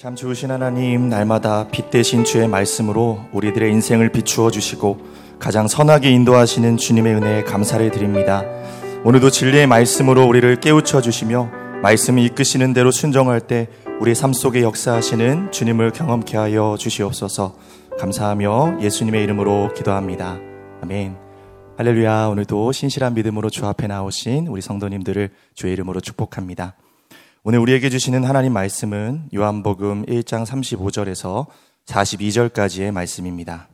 참 좋으신 하나님, 날마다 빛 대신 주의 말씀으로 우리들의 인생을 비추어 주시고 가장 선하게 인도하시는 주님의 은혜에 감사를 드립니다. 오늘도 진리의 말씀으로 우리를 깨우쳐 주시며 말씀을 이끄시는 대로 순종할 때 우리 삶 속에 역사하시는 주님을 경험케 하여 주시옵소서 감사하며 예수님의 이름으로 기도합니다. 아멘. 할렐루야. 오늘도 신실한 믿음으로 주 앞에 나오신 우리 성도님들을 주의 이름으로 축복합니다. 오늘 우리에게 주시는 하나님 말씀은 요한복음 1장 35절에서 42절까지의 말씀입니다.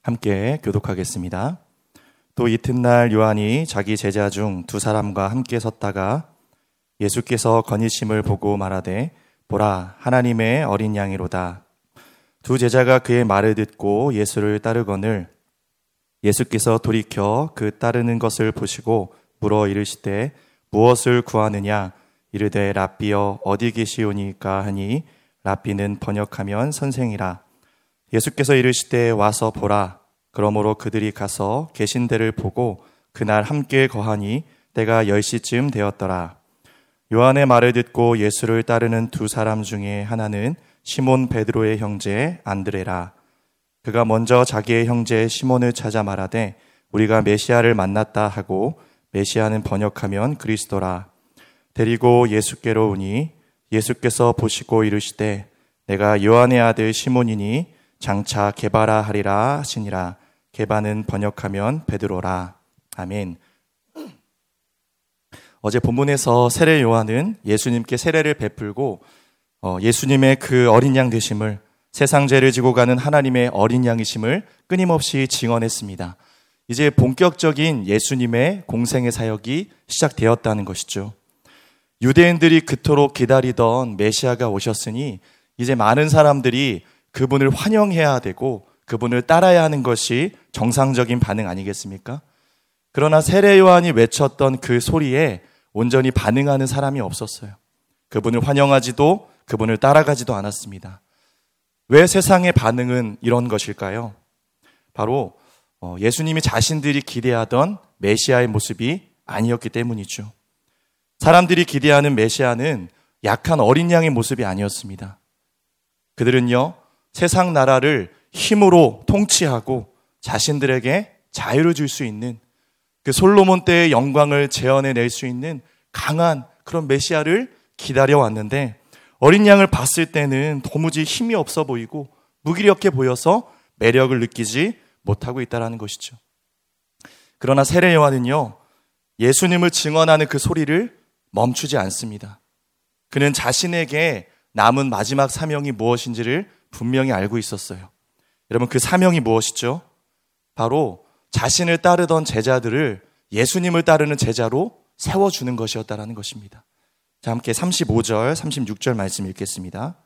함께 교독하겠습니다. 또 이튿날 요한이 자기 제자 중 두 사람과 함께 섰다가 예수께서 건의심을 보고 말하되 보라 하나님의 어린 양이로다. 두 제자가 그의 말을 듣고 예수를 따르거늘 예수께서 돌이켜 그 따르는 것을 보시고 물어 이르시되 무엇을 구하느냐? 이르되 랍비여 어디 계시오니까 하니? 랍비는 번역하면 선생이라. 예수께서 이르시되 와서 보라. 그러므로 그들이 가서 계신 데를 보고 그날 함께 거하니 때가 10시쯤 되었더라. 요한의 말을 듣고 예수를 따르는 두 사람 중에 하나는 시몬 베드로의 형제 안드레라. 그가 먼저 자기의 형제 시몬을 찾아 말하되 우리가 메시아를 만났다 하고 메시아는 번역하면 그리스도라. 데리고 예수께로 오니 예수께서 보시고 이르시되 내가 요한의 아들 시몬이니 장차 개바라 하리라 하시니라. 개바는 번역하면 베드로라. 아멘. 어제 본문에서 세례 요한은 예수님께 세례를 베풀고 어, 예수님의 그 어린 양 되심을 세상 죄를 지고 가는 하나님의 어린 양이심을 끊임없이 증언했습니다. 이제 본격적인 예수님의 공생의 사역이 시작되었다는 것이죠. 유대인들이 그토록 기다리던 메시아가 오셨으니 이제 많은 사람들이 그분을 환영해야 되고 그분을 따라야 하는 것이 정상적인 반응 아니겠습니까? 그러나 세례 요한이 외쳤던 그 소리에 온전히 반응하는 사람이 없었어요. 그분을 환영하지도 그분을 따라가지도 않았습니다. 왜 세상의 반응은 이런 것일까요? 바로 어, 예수님이 자신들이 기대하던 메시아의 모습이 아니었기 때문이죠. 사람들이 기대하는 메시아는 약한 어린 양의 모습이 아니었습니다. 그들은요, 세상 나라를 힘으로 통치하고 자신들에게 자유를 줄 수 있는 그 솔로몬 때의 영광을 재현해 낼 수 있는 강한 그런 메시아를 기다려 왔는데 어린 양을 봤을 때는 도무지 힘이 없어 보이고 무기력해 보여서 매력을 느끼지 못하고 있다는 것이죠. 그러나 세례 요한은요, 예수님을 증언하는 그 소리를 멈추지 않습니다. 그는 자신에게 남은 마지막 사명이 무엇인지를 분명히 알고 있었어요. 여러분, 그 사명이 무엇이죠? 바로 자신을 따르던 제자들을 예수님을 따르는 제자로 세워주는 것이었다라는 것입니다. 자, 함께 35절, 36절 말씀 읽겠습니다.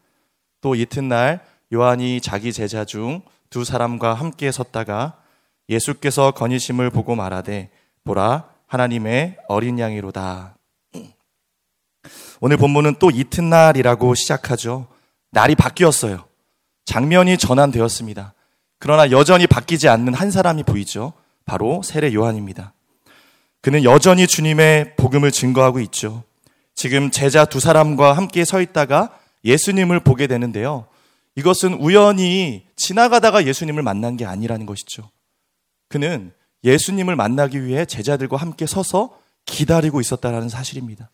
또 이튿날 요한이 자기 제자 중 두 사람과 함께 섰다가 예수께서 건의심을 보고 말하되 보라 하나님의 어린 양이로다. 오늘 본문은 또 이튿날이라고 시작하죠. 날이 바뀌었어요. 장면이 전환되었습니다. 그러나 여전히 바뀌지 않는 한 사람이 보이죠. 바로 세례 요한입니다. 그는 여전히 주님의 복음을 증거하고 있죠. 지금 제자 두 사람과 함께 서 있다가 예수님을 보게 되는데요. 이것은 우연히 지나가다가 예수님을 만난 게 아니라는 것이죠. 그는 예수님을 만나기 위해 제자들과 함께 서서 기다리고 있었다라는 사실입니다.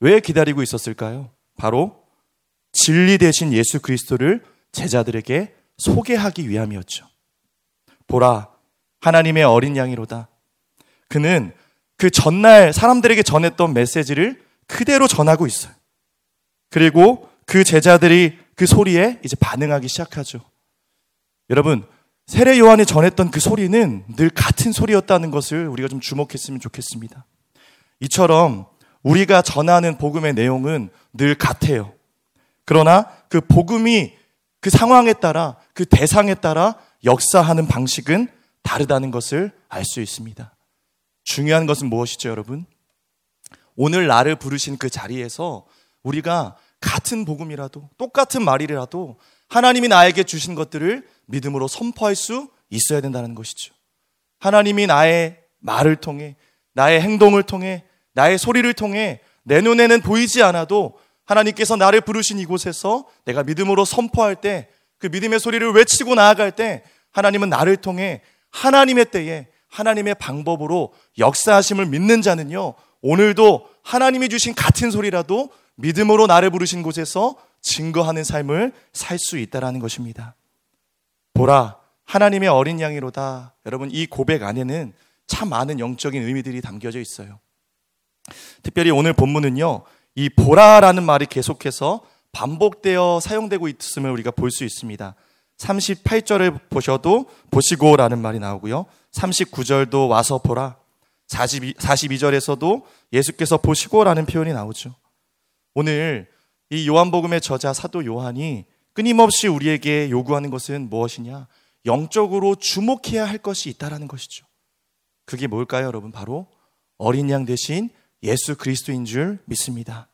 왜 기다리고 있었을까요? 바로 진리 대신 예수 그리스도를 제자들에게 소개하기 위함이었죠. 보라, 하나님의 어린 양이로다. 그는 그 전날 사람들에게 전했던 메시지를 그대로 전하고 있어요. 그리고 그 제자들이 그 소리에 이제 반응하기 시작하죠. 여러분, 세례 요한이 전했던 그 소리는 늘 같은 소리였다는 것을 우리가 좀 주목했으면 좋겠습니다. 이처럼 우리가 전하는 복음의 내용은 늘 같아요. 그러나 그 복음이 그 상황에 따라 그 대상에 따라 역사하는 방식은 다르다는 것을 알 수 있습니다. 중요한 것은 무엇이죠, 여러분? 오늘 나를 부르신 그 자리에서 우리가 같은 복음이라도 똑같은 말이라도 하나님이 나에게 주신 것들을 믿음으로 선포할 수 있어야 된다는 것이죠. 하나님이 나의 말을 통해 나의 행동을 통해 나의 소리를 통해 내 눈에는 보이지 않아도 하나님께서 나를 부르신 이곳에서 내가 믿음으로 선포할 때 그 믿음의 소리를 외치고 나아갈 때 하나님은 나를 통해 하나님의 때에 하나님의 방법으로 역사하심을 믿는 자는요, 오늘도 하나님이 주신 같은 소리라도 믿음으로 나를 부르신 곳에서 증거하는 삶을 살 수 있다라는 것입니다. 보라, 하나님의 어린 양이로다. 여러분, 이 고백 안에는 참 많은 영적인 의미들이 담겨져 있어요. 특별히 오늘 본문은요, 이 보라라는 말이 계속해서 반복되어 사용되고 있음을 우리가 볼 수 있습니다. 38절을 보셔도 보시고라는 말이 나오고요. 39절도 와서 보라. 42, 42절에서도 예수께서 보시고라는 표현이 나오죠. 오늘 이 요한복음의 저자 사도 요한이 끊임없이 우리에게 요구하는 것은 무엇이냐? 영적으로 주목해야 할 것이 있다라는 것이죠. 그게 뭘까요, 여러분? 바로 어린 양 대신 예수 그리스도인 줄 믿습니다.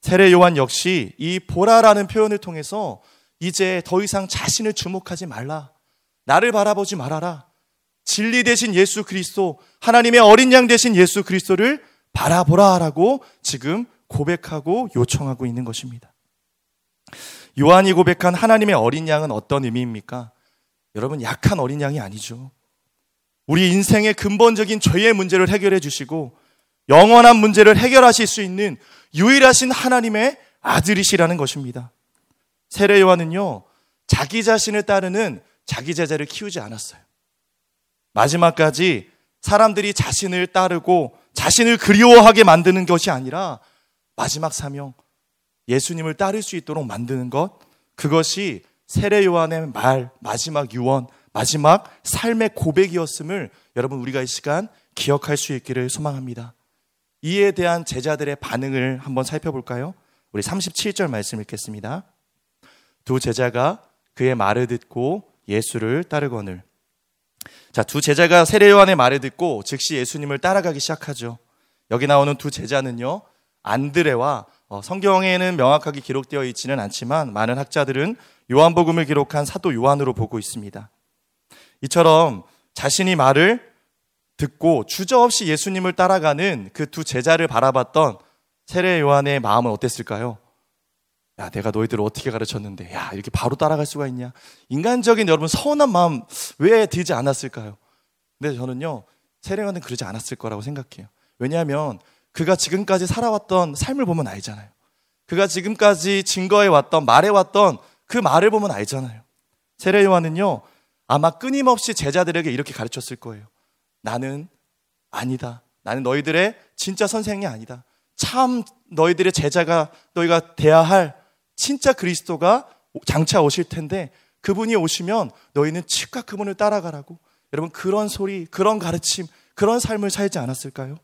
세례 요한 역시 이 보라라는 표현을 통해서 이제 더 이상 자신을 주목하지 말라. 나를 바라보지 말아라. 진리 대신 예수 그리스도, 하나님의 어린 양 대신 예수 그리스도를 바라보라라고 지금 고백하고 요청하고 있는 것입니다. 요한이 고백한 하나님의 어린 양은 어떤 의미입니까? 여러분, 약한 어린 양이 아니죠. 우리 인생의 근본적인 죄의 문제를 해결해 주시고 영원한 문제를 해결하실 수 있는 유일하신 하나님의 아들이시라는 것입니다. 세례 요한은요, 자기 자신을 따르는 자기 제자를 키우지 않았어요. 마지막까지 사람들이 자신을 따르고 자신을 그리워하게 만드는 것이 아니라 마지막 사명, 예수님을 따를 수 있도록 만드는 것, 그것이 세례 요한의 말, 마지막 유언, 마지막 삶의 고백이었음을 여러분 우리가 이 시간 기억할 수 있기를 소망합니다. 이에 대한 제자들의 반응을 한번 살펴볼까요? 우리 37절 말씀 읽겠습니다. 두 제자가 그의 말을 듣고 예수를 따르거늘. 자, 두 제자가 세례 요한의 말을 듣고 즉시 예수님을 따라가기 시작하죠. 여기 나오는 두 제자는요, 안드레와 어, 성경에는 명확하게 기록되어 있지는 않지만 많은 학자들은 요한복음을 기록한 사도 요한으로 보고 있습니다. 이처럼 자신이 말을 듣고 주저없이 예수님을 따라가는 그 두 제자를 바라봤던 세례 요한의 마음은 어땠을까요? 야, 내가 너희들을 어떻게 가르쳤는데, 야, 이렇게 바로 따라갈 수가 있냐? 인간적인 여러분 서운한 마음 왜 들지 않았을까요? 근데 저는요, 세례 요한은 그러지 않았을 거라고 생각해요. 왜냐하면 그가 지금까지 살아왔던 삶을 보면 알잖아요. 그가 지금까지 증거해 왔던, 말해 왔던 그 말을 보면 알잖아요. 세례 요한은요, 아마 끊임없이 제자들에게 이렇게 가르쳤을 거예요. 나는 아니다. 나는 너희들의 진짜 선생이 아니다. 참 너희들의 제자가 너희가 돼야 할 진짜 그리스도가 장차 오실 텐데 그분이 오시면 너희는 즉각 그분을 따라가라고. 여러분 그런 소리, 그런 가르침, 그런 삶을 살지 않았을까요?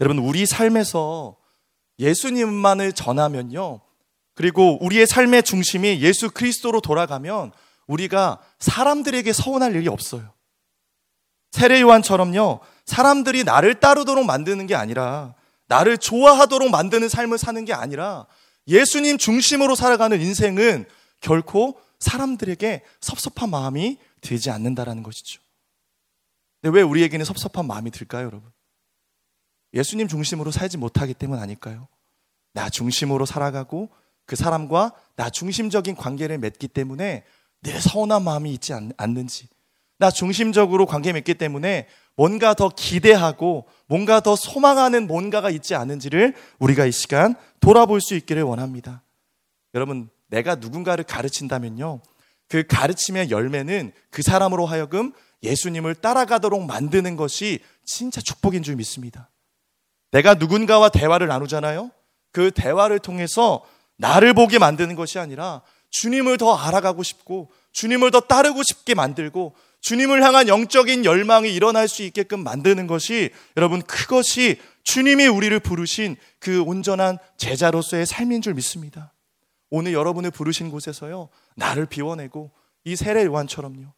여러분 우리 삶에서 예수님만을 전하면요. 그리고 우리의 삶의 중심이 예수 그리스도로 돌아가면 우리가 사람들에게 서운할 일이 없어요. 세례 요한처럼요. 사람들이 나를 따르도록 만드는 게 아니라 나를 좋아하도록 만드는 삶을 사는 게 아니라 예수님 중심으로 살아가는 인생은 결코 사람들에게 섭섭한 마음이 들지 않는다라는 것이죠. 근데 왜 우리에게는 섭섭한 마음이 들까요, 여러분? 예수님 중심으로 살지 못하기 때문 아닐까요? 나 중심으로 살아가고 그 사람과 나 중심적인 관계를 맺기 때문에 늘 서운한 마음이 있지 않, 않는지 나 중심적으로 관계 맺기 때문에 뭔가 더 기대하고 뭔가 더 소망하는 뭔가가 있지 않은지를 우리가 이 시간 돌아볼 수 있기를 원합니다. 여러분, 내가 누군가를 가르친다면요. 그 가르침의 열매는 그 사람으로 하여금 예수님을 따라가도록 만드는 것이 진짜 축복인 줄 믿습니다. 내가 누군가와 대화를 나누잖아요. 그 대화를 통해서 나를 보게 만드는 것이 아니라 주님을 더 알아가고 싶고 주님을 더 따르고 싶게 만들고 주님을 향한 영적인 열망이 일어날 수 있게끔 만드는 것이 여러분 그것이 주님이 우리를 부르신 그 온전한 제자로서의 삶인 줄 믿습니다. 오늘 여러분을 부르신 곳에서요 나를 비워내고 이 세례 요한처럼요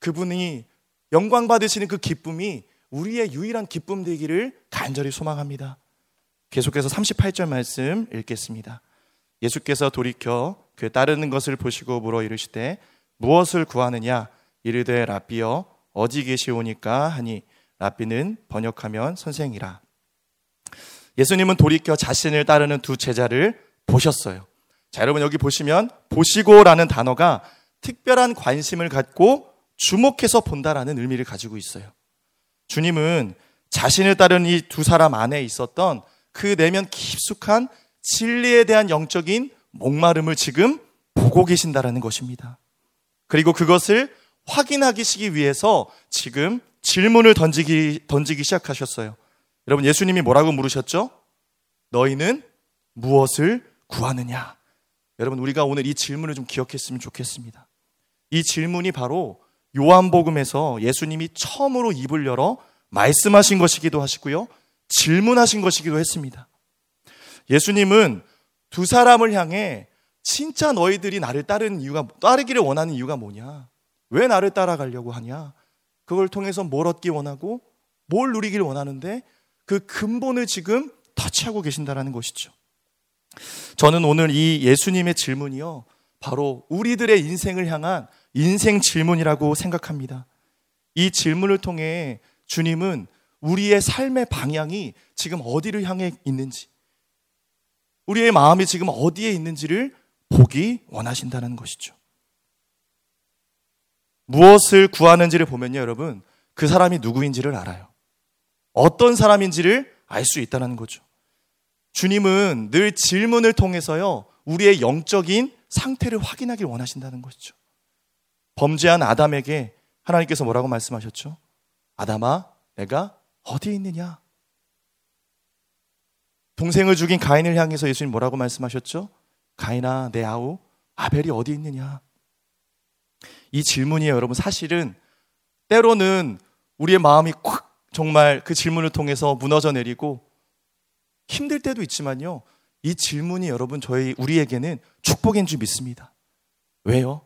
그분이 영광 받으시는 그 기쁨이 우리의 유일한 기쁨 되기를 간절히 소망합니다. 계속해서 38절 말씀 읽겠습니다. 예수께서 돌이켜 그 따르는 것을 보시고 물어 이르시되 무엇을 구하느냐 이르되 라비여 어디 계시오니까 하니 라비는 번역하면 선생이라. 예수님은 돌이켜 자신을 따르는 두 제자를 보셨어요. 자, 여러분 여기 보시면 보시고라는 단어가 특별한 관심을 갖고 주목해서 본다라는 의미를 가지고 있어요. 주님은 자신을 따르는 이두 사람 안에 있었던 그 내면 깊숙한 진리에 대한 영적인 목마름을 지금 보고 계신다라는 것입니다. 그리고 그것을 확인하기 위해서 지금 질문을 던지기, 던지기 시작하셨어요. 여러분, 예수님이 뭐라고 물으셨죠? 너희는 무엇을 구하느냐? 여러분, 우리가 오늘 이 질문을 좀 기억했으면 좋겠습니다. 이 질문이 바로 요한복음에서 예수님이 처음으로 입을 열어 말씀하신 것이기도 하시고요. 질문하신 것이기도 했습니다. 예수님은 두 사람을 향해 진짜 너희들이 나를 따르는 이유가, 따르기를 원하는 이유가 뭐냐? 왜 나를 따라가려고 하냐? 그걸 통해서 뭘 얻기 원하고 뭘 누리기를 원하는데 그 근본을 지금 터치하고 계신다라는 것이죠. 저는 오늘 이 예수님의 질문이요. 바로 우리들의 인생을 향한 인생 질문이라고 생각합니다. 이 질문을 통해 주님은 우리의 삶의 방향이 지금 어디를 향해 있는지, 우리의 마음이 지금 어디에 있는지를 보기 원하신다는 것이죠. 무엇을 구하는지를 보면요, 여러분, 그 사람이 누구인지를 알아요. 어떤 사람인지를 알 수 있다는 거죠. 주님은 늘 질문을 통해서요, 우리의 영적인 상태를 확인하길 원하신다는 것이죠. 범죄한 아담에게 하나님께서 뭐라고 말씀하셨죠? 아담아, 내가 어디에 있느냐? 동생을 죽인 가인을 향해서 예수님 뭐라고 말씀하셨죠? 가인아, 내 아우, 아벨이 어디 있느냐? 이 질문이에요, 여러분. 사실은 때로는 우리의 마음이 콱 정말 그 질문을 통해서 무너져 내리고 힘들 때도 있지만요. 이 질문이 여러분 저희 우리에게는 축복인 줄 믿습니다. 왜요?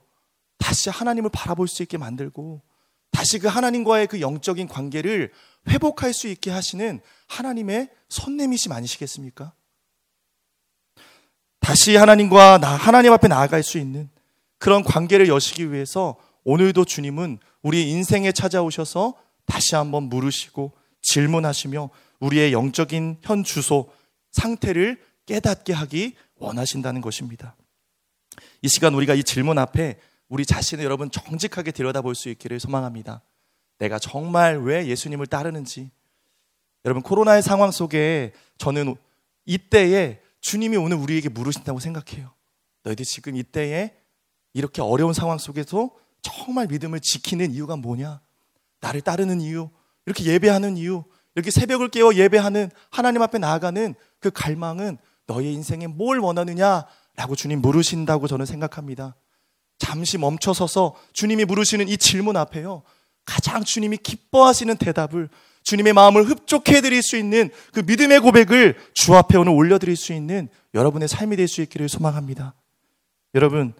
다시 하나님을 바라볼 수 있게 만들고 다시 그 하나님과의 그 영적인 관계를 회복할 수 있게 하시는 하나님의 손님이심 아니시겠습니까? 다시 하나님과 나, 하나님 앞에 나아갈 수 있는 그런 관계를 여시기 위해서 오늘도 주님은 우리 인생에 찾아오셔서 다시 한번 물으시고 질문하시며 우리의 영적인 현 주소, 상태를 깨닫게 하기 원하신다는 것입니다. 이 시간 우리가 이 질문 앞에 우리 자신을 여러분 정직하게 들여다볼 수 있기를 소망합니다. 내가 정말 왜 예수님을 따르는지. 여러분 코로나의 상황 속에 저는 이때에 주님이 오늘 우리에게 물으신다고 생각해요. 너희들 지금 이때에 이렇게 어려운 상황 속에서 정말 믿음을 지키는 이유가 뭐냐? 나를 따르는 이유, 이렇게 예배하는 이유, 이렇게 새벽을 깨워 예배하는 하나님 앞에 나아가는 그 갈망은 너의 인생에 뭘 원하느냐라고 주님 물으신다고 저는 생각합니다. 잠시 멈춰서서 주님이 물으시는 이 질문 앞에요. 가장 주님이 기뻐하시는 대답을 주님의 마음을 흡족해 드릴 수 있는 그 믿음의 고백을 주 앞에 오늘 올려 드릴 수 있는 여러분의 삶이 될 수 있기를 소망합니다. 여러분,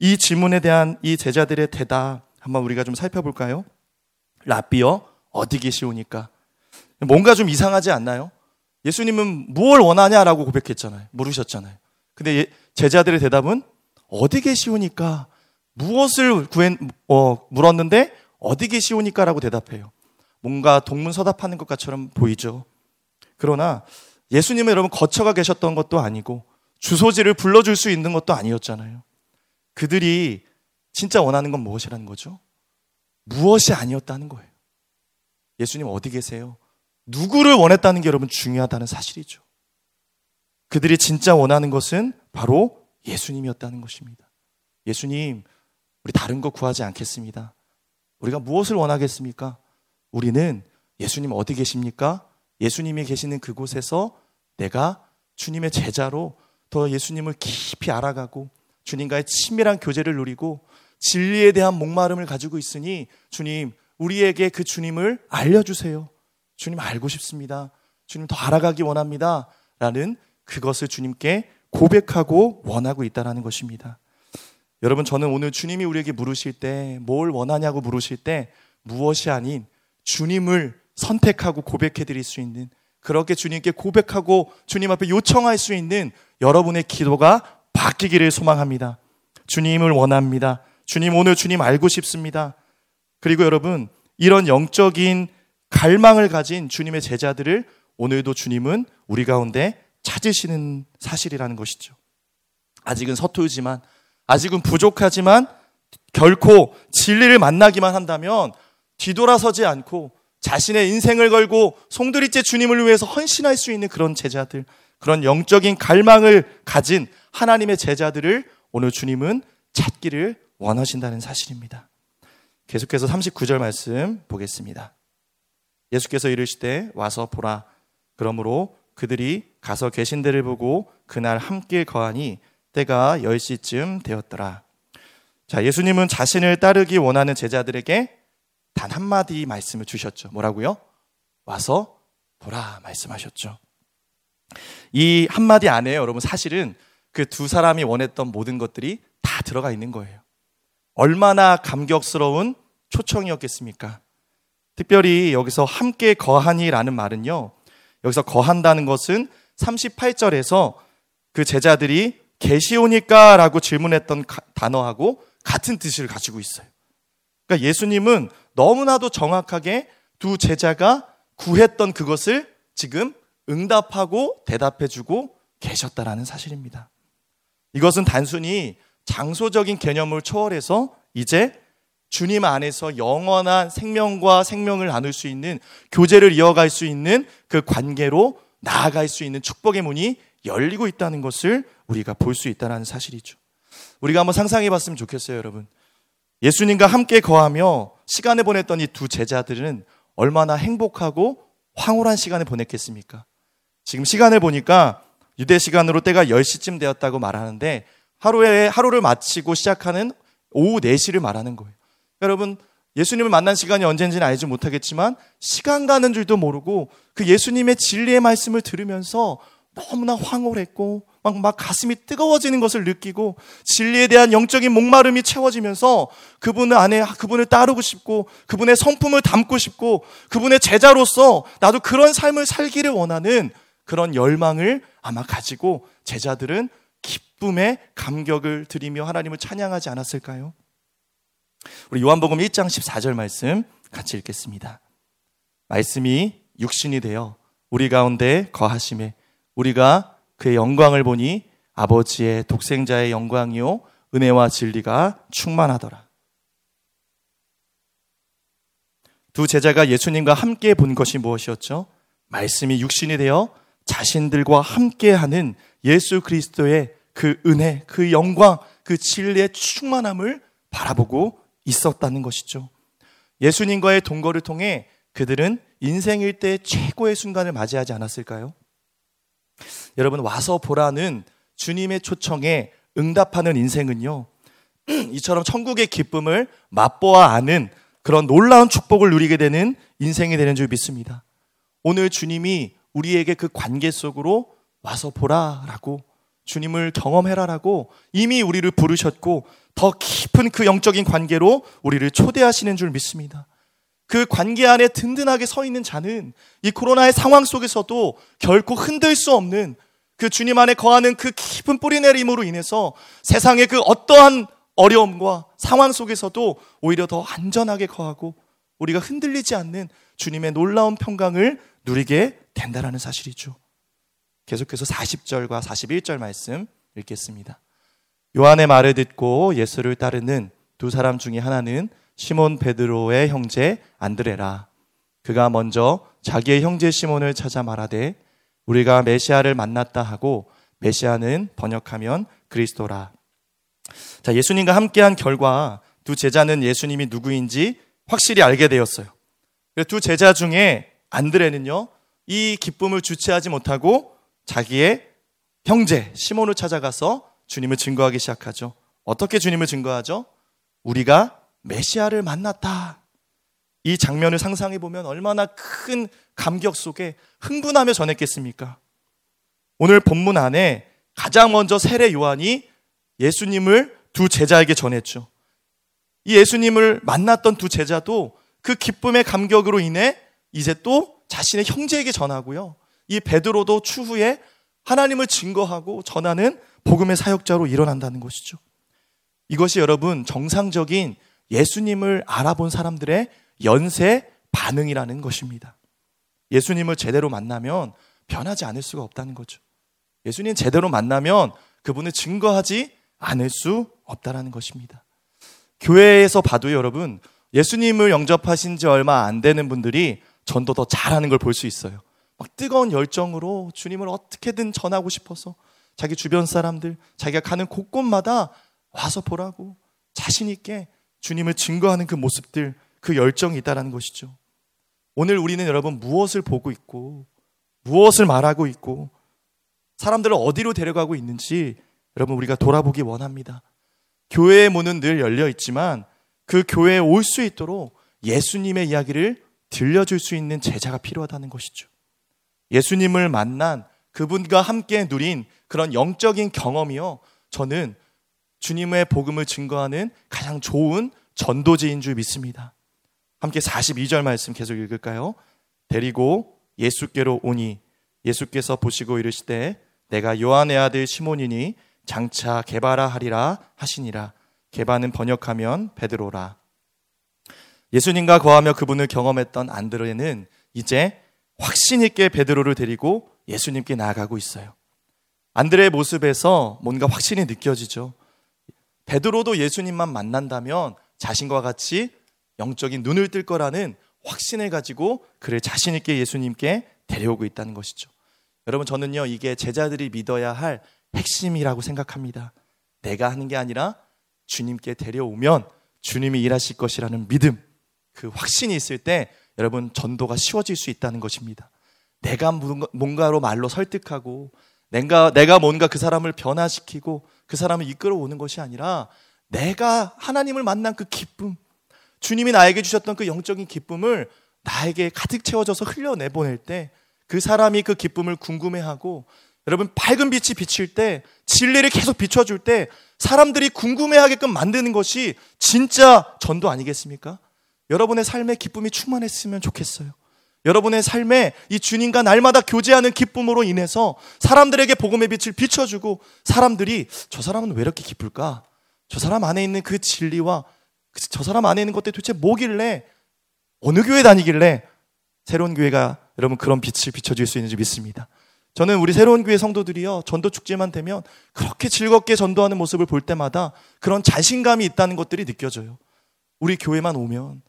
이 질문에 대한 이 제자들의 대답 한번 우리가 좀 살펴볼까요? 라비어 어디 계시오니까 뭔가 좀 이상하지 않나요? 예수님은 무엇을 원하냐라고 고백했잖아요. 물으셨잖아요. 근데 제자들의 대답은 어디 계시오니까 무엇을 구했 어, 물었는데 어디 계시오니까라고 대답해요. 뭔가 동문서답하는 것처럼 보이죠. 그러나 예수님은 여러분 거처가 계셨던 것도 아니고 주소지를 불러줄 수 있는 것도 아니었잖아요. 그들이 진짜 원하는 건 무엇이라는 거죠? 무엇이 아니었다는 거예요. 예수님 어디 계세요? 누구를 원했다는 게 여러분 중요하다는 사실이죠. 그들이 진짜 원하는 것은 바로 예수님이었다는 것입니다. 예수님, 우리 다른 거 구하지 않겠습니다. 우리가 무엇을 원하겠습니까? 우리는 예수님 어디 계십니까? 예수님이 계시는 그곳에서 내가 주님의 제자로 더 예수님을 깊이 알아가고 주님과의 친밀한 교제를 누리고 진리에 대한 목마름을 가지고 있으니 주님, 우리에게 그 주님을 알려주세요. 주님 알고 싶습니다. 주님 더 알아가기 원합니다. 라는 그것을 주님께 고백하고 원하고 있다는 것입니다. 여러분, 저는 오늘 주님이 우리에게 물으실 때, 뭘 원하냐고 물으실 때, 무엇이 아닌 주님을 선택하고 고백해 드릴 수 있는, 그렇게 주님께 고백하고 주님 앞에 요청할 수 있는 여러분의 기도가 바뀌기를 소망합니다. 주님을 원합니다. 주님, 오늘 주님 알고 싶습니다. 그리고 여러분, 이런 영적인 갈망을 가진 주님의 제자들을 오늘도 주님은 우리 가운데 찾으시는 사실이라는 것이죠. 아직은 서툴지만, 아직은 부족하지만, 결코 진리를 만나기만 한다면 뒤돌아서지 않고 자신의 인생을 걸고 송두리째 주님을 위해서 헌신할 수 있는 그런 제자들, 그런 영적인 갈망을 가진 하나님의 제자들을 오늘 주님은 찾기를 원하신다는 사실입니다. 계속해서 39절 말씀 보겠습니다. 예수께서 이르시되 와서 보라. 그러므로 그들이 가서 계신 데를 보고 그날 함께 거하니 때가 10시쯤 되었더라. 자, 예수님은 자신을 따르기 원하는 제자들에게 단 한마디 말씀을 주셨죠. 뭐라고요? 와서 보라 말씀하셨죠. 이 한마디 안에 여러분 사실은 그 두 사람이 원했던 모든 것들이 다 들어가 있는 거예요. 얼마나 감격스러운 초청이었겠습니까? 특별히 여기서 함께 거하니라는 말은요. 여기서 거한다는 것은 38절에서 그 제자들이 계시오니까라고 질문했던 단어하고 같은 뜻을 가지고 있어요. 그러니까 예수님은 너무나도 정확하게 두 제자가 구했던 그것을 지금 응답하고 대답해주고 계셨다라는 사실입니다. 이것은 단순히 장소적인 개념을 초월해서 이제 주님 안에서 영원한 생명과 생명을 나눌 수 있는 교제를 이어갈 수 있는 그 관계로 나아갈 수 있는 축복의 문이 열리고 있다는 것을 우리가 볼 수 있다는 사실이죠. 우리가 한번 상상해 봤으면 좋겠어요, 여러분. 예수님과 함께 거하며 시간을 보냈던 이 두 제자들은 얼마나 행복하고 황홀한 시간을 보냈겠습니까? 지금 시간을 보니까 유대 시간으로 때가 10시쯤 되었다고 말하는데 하루에 하루를 마치고 시작하는 오후 4시를 말하는 거예요. 여러분, 예수님을 만난 시간이 언젠지는 알지 못하겠지만 시간 가는 줄도 모르고 그 예수님의 진리의 말씀을 들으면서 너무나 황홀했고 막, 막 가슴이 뜨거워지는 것을 느끼고 진리에 대한 영적인 목마름이 채워지면서 그분 안에 그분을 따르고 싶고 그분의 성품을 담고 싶고 그분의 제자로서 나도 그런 삶을 살기를 원하는 그런 열망을 아마 가지고 제자들은 기쁨의 감격을 드리며 하나님을 찬양하지 않았을까요? 우리 요한복음 1장 14절 말씀 같이 읽겠습니다. 말씀이 육신이 되어 우리 가운데 거하심에 우리가 그의 영광을 보니 아버지의 독생자의 영광이요 은혜와 진리가 충만하더라. 두 제자가 예수님과 함께 본 것이 무엇이었죠? 말씀이 육신이 되어 자신들과 함께하는 예수 그리스도의 그 은혜, 그 영광, 그 진리의 충만함을 바라보고 있었다는 것이죠. 예수님과의 동거를 통해 그들은 인생일 때 최고의 순간을 맞이하지 않았을까요? 여러분, 와서 보라는 주님의 초청에 응답하는 인생은요, 이처럼 천국의 기쁨을 맛보아 아는 그런 놀라운 축복을 누리게 되는 인생이 되는 줄 믿습니다. 오늘 주님이 우리에게 그 관계 속으로 와서 보라라고 주님을 경험해라라고 이미 우리를 부르셨고 더 깊은 그 영적인 관계로 우리를 초대하시는 줄 믿습니다. 그 관계 안에 든든하게 서 있는 자는 이 코로나의 상황 속에서도 결코 흔들 수 없는 그 주님 안에 거하는 그 깊은 뿌리 내림으로 인해서 세상의 그 어떠한 어려움과 상황 속에서도 오히려 더 안전하게 거하고 우리가 흔들리지 않는 주님의 놀라운 평강을 누리게 된다라는 사실이죠. 계속해서 40절과 41절 말씀 읽겠습니다. 요한의 말을 듣고 예수를 따르는 두 사람 중에 하나는 시몬 베드로의 형제 안드레라. 그가 먼저 자기의 형제 시몬을 찾아 말하되 우리가 메시아를 만났다 하고 메시아는 번역하면 그리스도라. 자, 예수님과 함께한 결과 두 제자는 예수님이 누구인지 확실히 알게 되었어요. 두 제자 중에 안드레는요, 이 기쁨을 주체하지 못하고 자기의 형제 시몬을 찾아가서 주님을 증거하기 시작하죠. 어떻게 주님을 증거하죠? 우리가 메시아를 만났다. 이 장면을 상상해 보면 얼마나 큰 감격 속에 흥분하며 전했겠습니까? 오늘 본문 안에 가장 먼저 세례 요한이 예수님을 두 제자에게 전했죠. 이 예수님을 만났던 두 제자도 그 기쁨의 감격으로 인해 이제 또 자신의 형제에게 전하고요. 이 베드로도 추후에 하나님을 증거하고 전하는 복음의 사역자로 일어난다는 것이죠. 이것이 여러분 정상적인 예수님을 알아본 사람들의 연쇄 반응이라는 것입니다. 예수님을 제대로 만나면 변하지 않을 수가 없다는 거죠. 예수님 제대로 만나면 그분을 증거하지 않을 수 없다라는 것입니다. 교회에서 봐도 여러분 예수님을 영접하신 지 얼마 안 되는 분들이 전도 더 잘하는 걸 볼 수 있어요. 막 뜨거운 열정으로 주님을 어떻게든 전하고 싶어서 자기 주변 사람들, 자기가 가는 곳곳마다 와서 보라고 자신 있게 주님을 증거하는 그 모습들, 그 열정이 있다라는 것이죠. 오늘 우리는 여러분 무엇을 보고 있고 무엇을 말하고 있고 사람들을 어디로 데려가고 있는지 여러분 우리가 돌아보기 원합니다. 교회의 문은 늘 열려 있지만 그 교회에 올 수 있도록 예수님의 이야기를 들려줄 수 있는 제자가 필요하다는 것이죠. 예수님을 만난 그분과 함께 누린 그런 영적인 경험이요. 저는 주님의 복음을 증거하는 가장 좋은 전도지인 줄 믿습니다. 함께 42절 말씀 계속 읽을까요? 데리고 예수께로 오니 예수께서 보시고 이르시되 내가 요한의 아들 시몬이니 장차 개바라 하리라 하시니라. 개바는 번역하면 베드로라. 예수님과 거하며 그분을 경험했던 안드레는 이제 확신 있게 베드로를 데리고 예수님께 나아가고 있어요. 안드레의 모습에서 뭔가 확신이 느껴지죠. 베드로도 예수님만 만난다면 자신과 같이 영적인 눈을 뜰 거라는 확신을 가지고 그를 자신 있게 예수님께 데려오고 있다는 것이죠. 여러분 저는요 이게 제자들이 믿어야 할 핵심이라고 생각합니다. 내가 하는 게 아니라 주님께 데려오면 주님이 일하실 것이라는 믿음, 그 확신이 있을 때 여러분 전도가 쉬워질 수 있다는 것입니다. 내가 뭔가로 말로 설득하고 내가 내가 뭔가 그 사람을 변화시키고 그 사람을 이끌어 오는 것이 아니라 내가 하나님을 만난 그 기쁨, 주님이 나에게 주셨던 그 영적인 기쁨을 나에게 가득 채워져서 흘려내 보낼 때 그 사람이 그 기쁨을 궁금해하고 여러분 밝은 빛이 비칠 때 진리를 계속 비춰줄 때 사람들이 궁금해하게끔 만드는 것이 진짜 전도 아니겠습니까? 여러분의 삶에 기쁨이 충만했으면 좋겠어요. 여러분의 삶에 이 주님과 날마다 교제하는 기쁨으로 인해서 사람들에게 복음의 빛을 비춰주고 사람들이 저 사람은 왜 이렇게 기쁠까? 저 사람 안에 있는 그 진리와 저 사람 안에 있는 것들이 도대체 뭐길래 어느 교회 다니길래 새로운 교회가 여러분 그런 빛을 비춰줄 수 있는지 믿습니다. 저는 우리 새로운 교회 성도들이요 전도 축제만 되면 그렇게 즐겁게 전도하는 모습을 볼 때마다 그런 자신감이 있다는 것들이 느껴져요. 우리 교회만 오면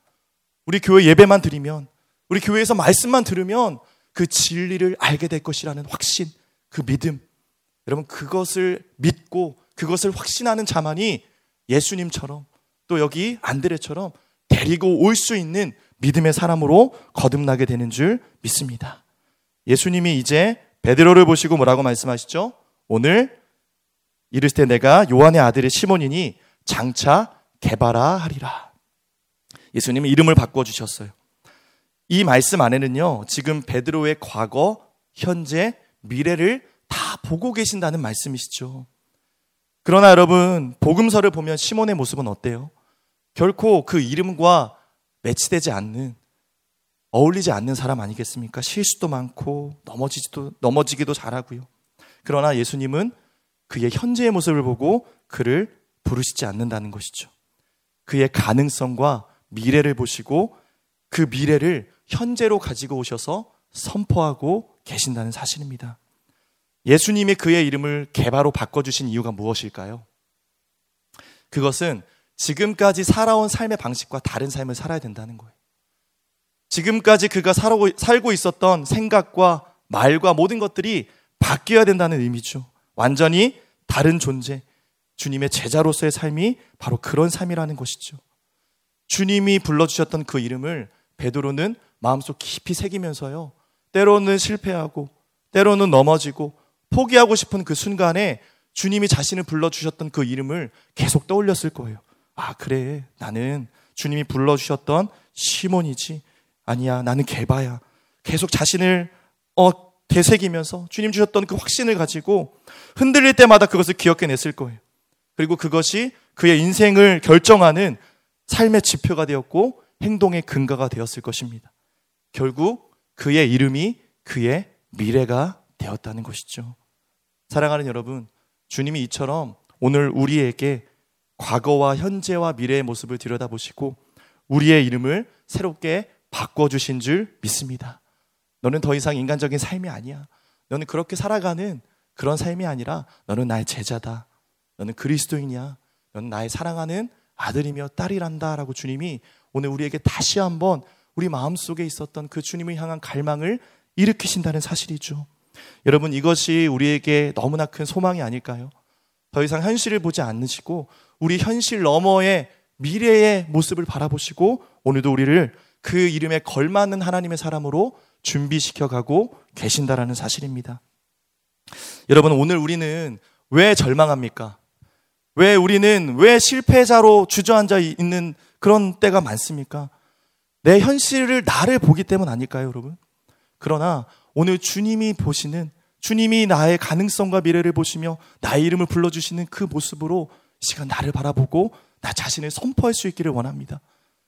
우리 교회 예배만 드리면 우리 교회에서 말씀만 들으면 그 진리를 알게 될 것이라는 확신, 그 믿음. 여러분 그것을 믿고 그것을 확신하는 자만이 예수님처럼 또 여기 안드레처럼 데리고 올 수 있는 믿음의 사람으로 거듭나게 되는 줄 믿습니다. 예수님이 이제 베드로를 보시고 뭐라고 말씀하시죠? 오늘 이르실 때 내가 요한의 아들의 시몬이니 장차 개바라 하리라. 예수님은 이름을 바꿔 주셨어요. 이 말씀 안에는요. 지금 베드로의 과거, 현재, 미래를 다 보고 계신다는 말씀이시죠. 그러나 여러분, 복음서를 보면 시몬의 모습은 어때요? 결코 그 이름과 매치되지 않는 어울리지 않는 사람 아니겠습니까? 실수도 많고 넘어지지도 넘어지기도 잘하고요. 그러나 예수님은 그의 현재의 모습을 보고 그를 부르시지 않는다는 것이죠. 그의 가능성과 미래를 보시고 그 미래를 현재로 가지고 오셔서 선포하고 계신다는 사실입니다. 예수님이 그의 이름을 개바로 바꿔주신 이유가 무엇일까요? 그것은 지금까지 살아온 삶의 방식과 다른 삶을 살아야 된다는 거예요. 지금까지 그가 살고 있었던 생각과 말과 모든 것들이 바뀌어야 된다는 의미죠. 완전히 다른 존재, 주님의 제자로서의 삶이 바로 그런 삶이라는 것이죠. 주님이 불러주셨던 그 이름을 베드로는 마음속 깊이 새기면서요. 때로는 실패하고, 때로는 넘어지고, 포기하고 싶은 그 순간에 주님이 자신을 불러주셨던 그 이름을 계속 떠올렸을 거예요. 아, 그래. 나는 주님이 불러주셨던 시몬이지. 아니야. 나는 개바야. 계속 자신을, 어, 되새기면서 주님 주셨던 그 확신을 가지고 흔들릴 때마다 그것을 기억해냈을 거예요. 그리고 그것이 그의 인생을 결정하는 삶의 지표가 되었고 행동의 근거가 되었을 것입니다. 결국 그의 이름이 그의 미래가 되었다는 것이죠. 사랑하는 여러분, 주님이 이처럼 오늘 우리에게 과거와 현재와 미래의 모습을 들여다보시고 우리의 이름을 새롭게 바꿔주신 줄 믿습니다. 너는 더 이상 인간적인 삶이 아니야. 너는 그렇게 살아가는 그런 삶이 아니라 너는 나의 제자다. 너는 그리스도인이야. 너는 나의 사랑하는 아들이며 딸이란다라고 주님이 오늘 우리에게 다시 한번 우리 마음속에 있었던 그 주님을 향한 갈망을 일으키신다는 사실이죠. 여러분 이것이 우리에게 너무나 큰 소망이 아닐까요? 더 이상 현실을 보지 않으시고 우리 현실 너머의 미래의 모습을 바라보시고 오늘도 우리를 그 이름에 걸맞는 하나님의 사람으로 준비시켜 가고 계신다라는 사실입니다. 여러분 오늘 우리는 왜 절망합니까? 왜 우리는 왜 실패자로 주저앉아 있는 그런 때가 많습니까? 내 현실을 나를 보기 때문 아닐까요, 여러분? 그러나 오늘 주님이 보시는 주님이 나의 가능성과 미래를 보시며 나의 이름을 불러주시는 그 모습으로 시간 나를 바라보고 나 자신을 선포할 수 있기를 원합니다.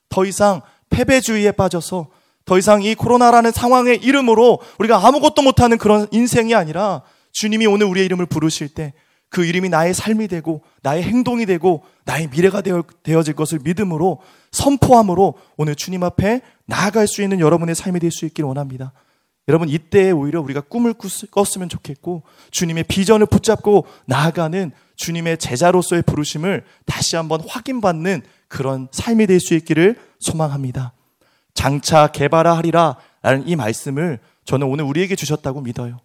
더 이상 패배주의에 빠져서 더 이상 이 코로나라는 상황의 이름으로 우리가 아무것도 못하는 그런 인생이 아니라 주님이 오늘 우리의 이름을 부르실 때 그 이름이 나의 삶이 되고 나의 행동이 되고 나의 미래가 되어, 되어 질 것을 믿음으로 선포함으로 오늘 주님 앞에 나아갈 수 있는 여러분의 삶이 될 수 있기를 원합니다. 여러분 이때 오히려 우리가 꿈을 꿨으면 좋겠고 주님의 비전을 붙잡고 나아가는 주님의 제자로서의 부르심을 다시 한번 확인받는 그런 삶이 될 수 있기를 소망합니다. 장차 개발하리라 라는 이 말씀을 저는 오늘 우리에게 주셨다고 믿어요.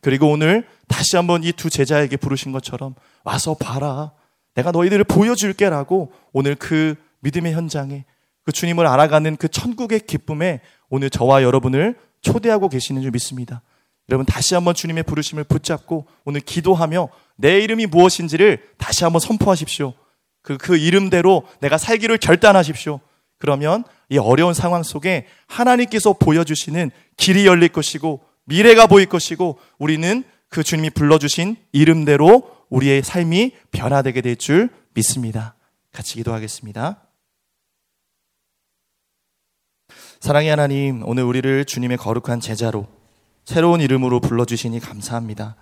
그리고 오늘 다시 한번 이 두 제자에게 부르신 것처럼 와서 봐라. 내가 너희들을 보여줄게라고 오늘 그 믿음의 현장에 그 주님을 알아가는 그 천국의 기쁨에 오늘 저와 여러분을 초대하고 계시는 줄 믿습니다. 여러분 다시 한번 주님의 부르심을 붙잡고 오늘 기도하며 내 이름이 무엇인지를 다시 한번 선포하십시오. 그, 그 이름대로 내가 살기를 결단하십시오. 그러면 이 어려운 상황 속에 하나님께서 보여주시는 길이 열릴 것이고 미래가 보일 것이고 우리는 그 주님이 불러주신 이름대로 우리의 삶이 변화되게 될 줄 믿습니다. 같이 기도하겠습니다. 사랑의 하나님, 오늘 우리를 주님의 거룩한 제자로 새로운 이름으로 불러주시니 감사합니다.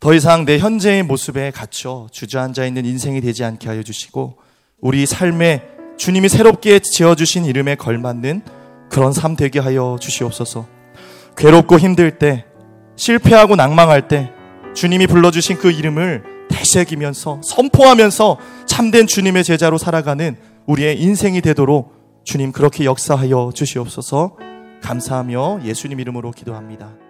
더 이상 내 현재의 모습에 갇혀 주저앉아 있는 인생이 되지 않게 하여 주시고 우리 삶에 주님이 새롭게 지어주신 이름에 걸맞는 그런 삶 되게 하여 주시옵소서. 괴롭고 힘들 때, 실패하고 낭망할 때 주님이 불러주신 그 이름을 되새기면서 선포하면서 참된 주님의 제자로 살아가는 우리의 인생이 되도록 주님 그렇게 역사하여 주시옵소서 감사하며 예수님 이름으로 기도합니다.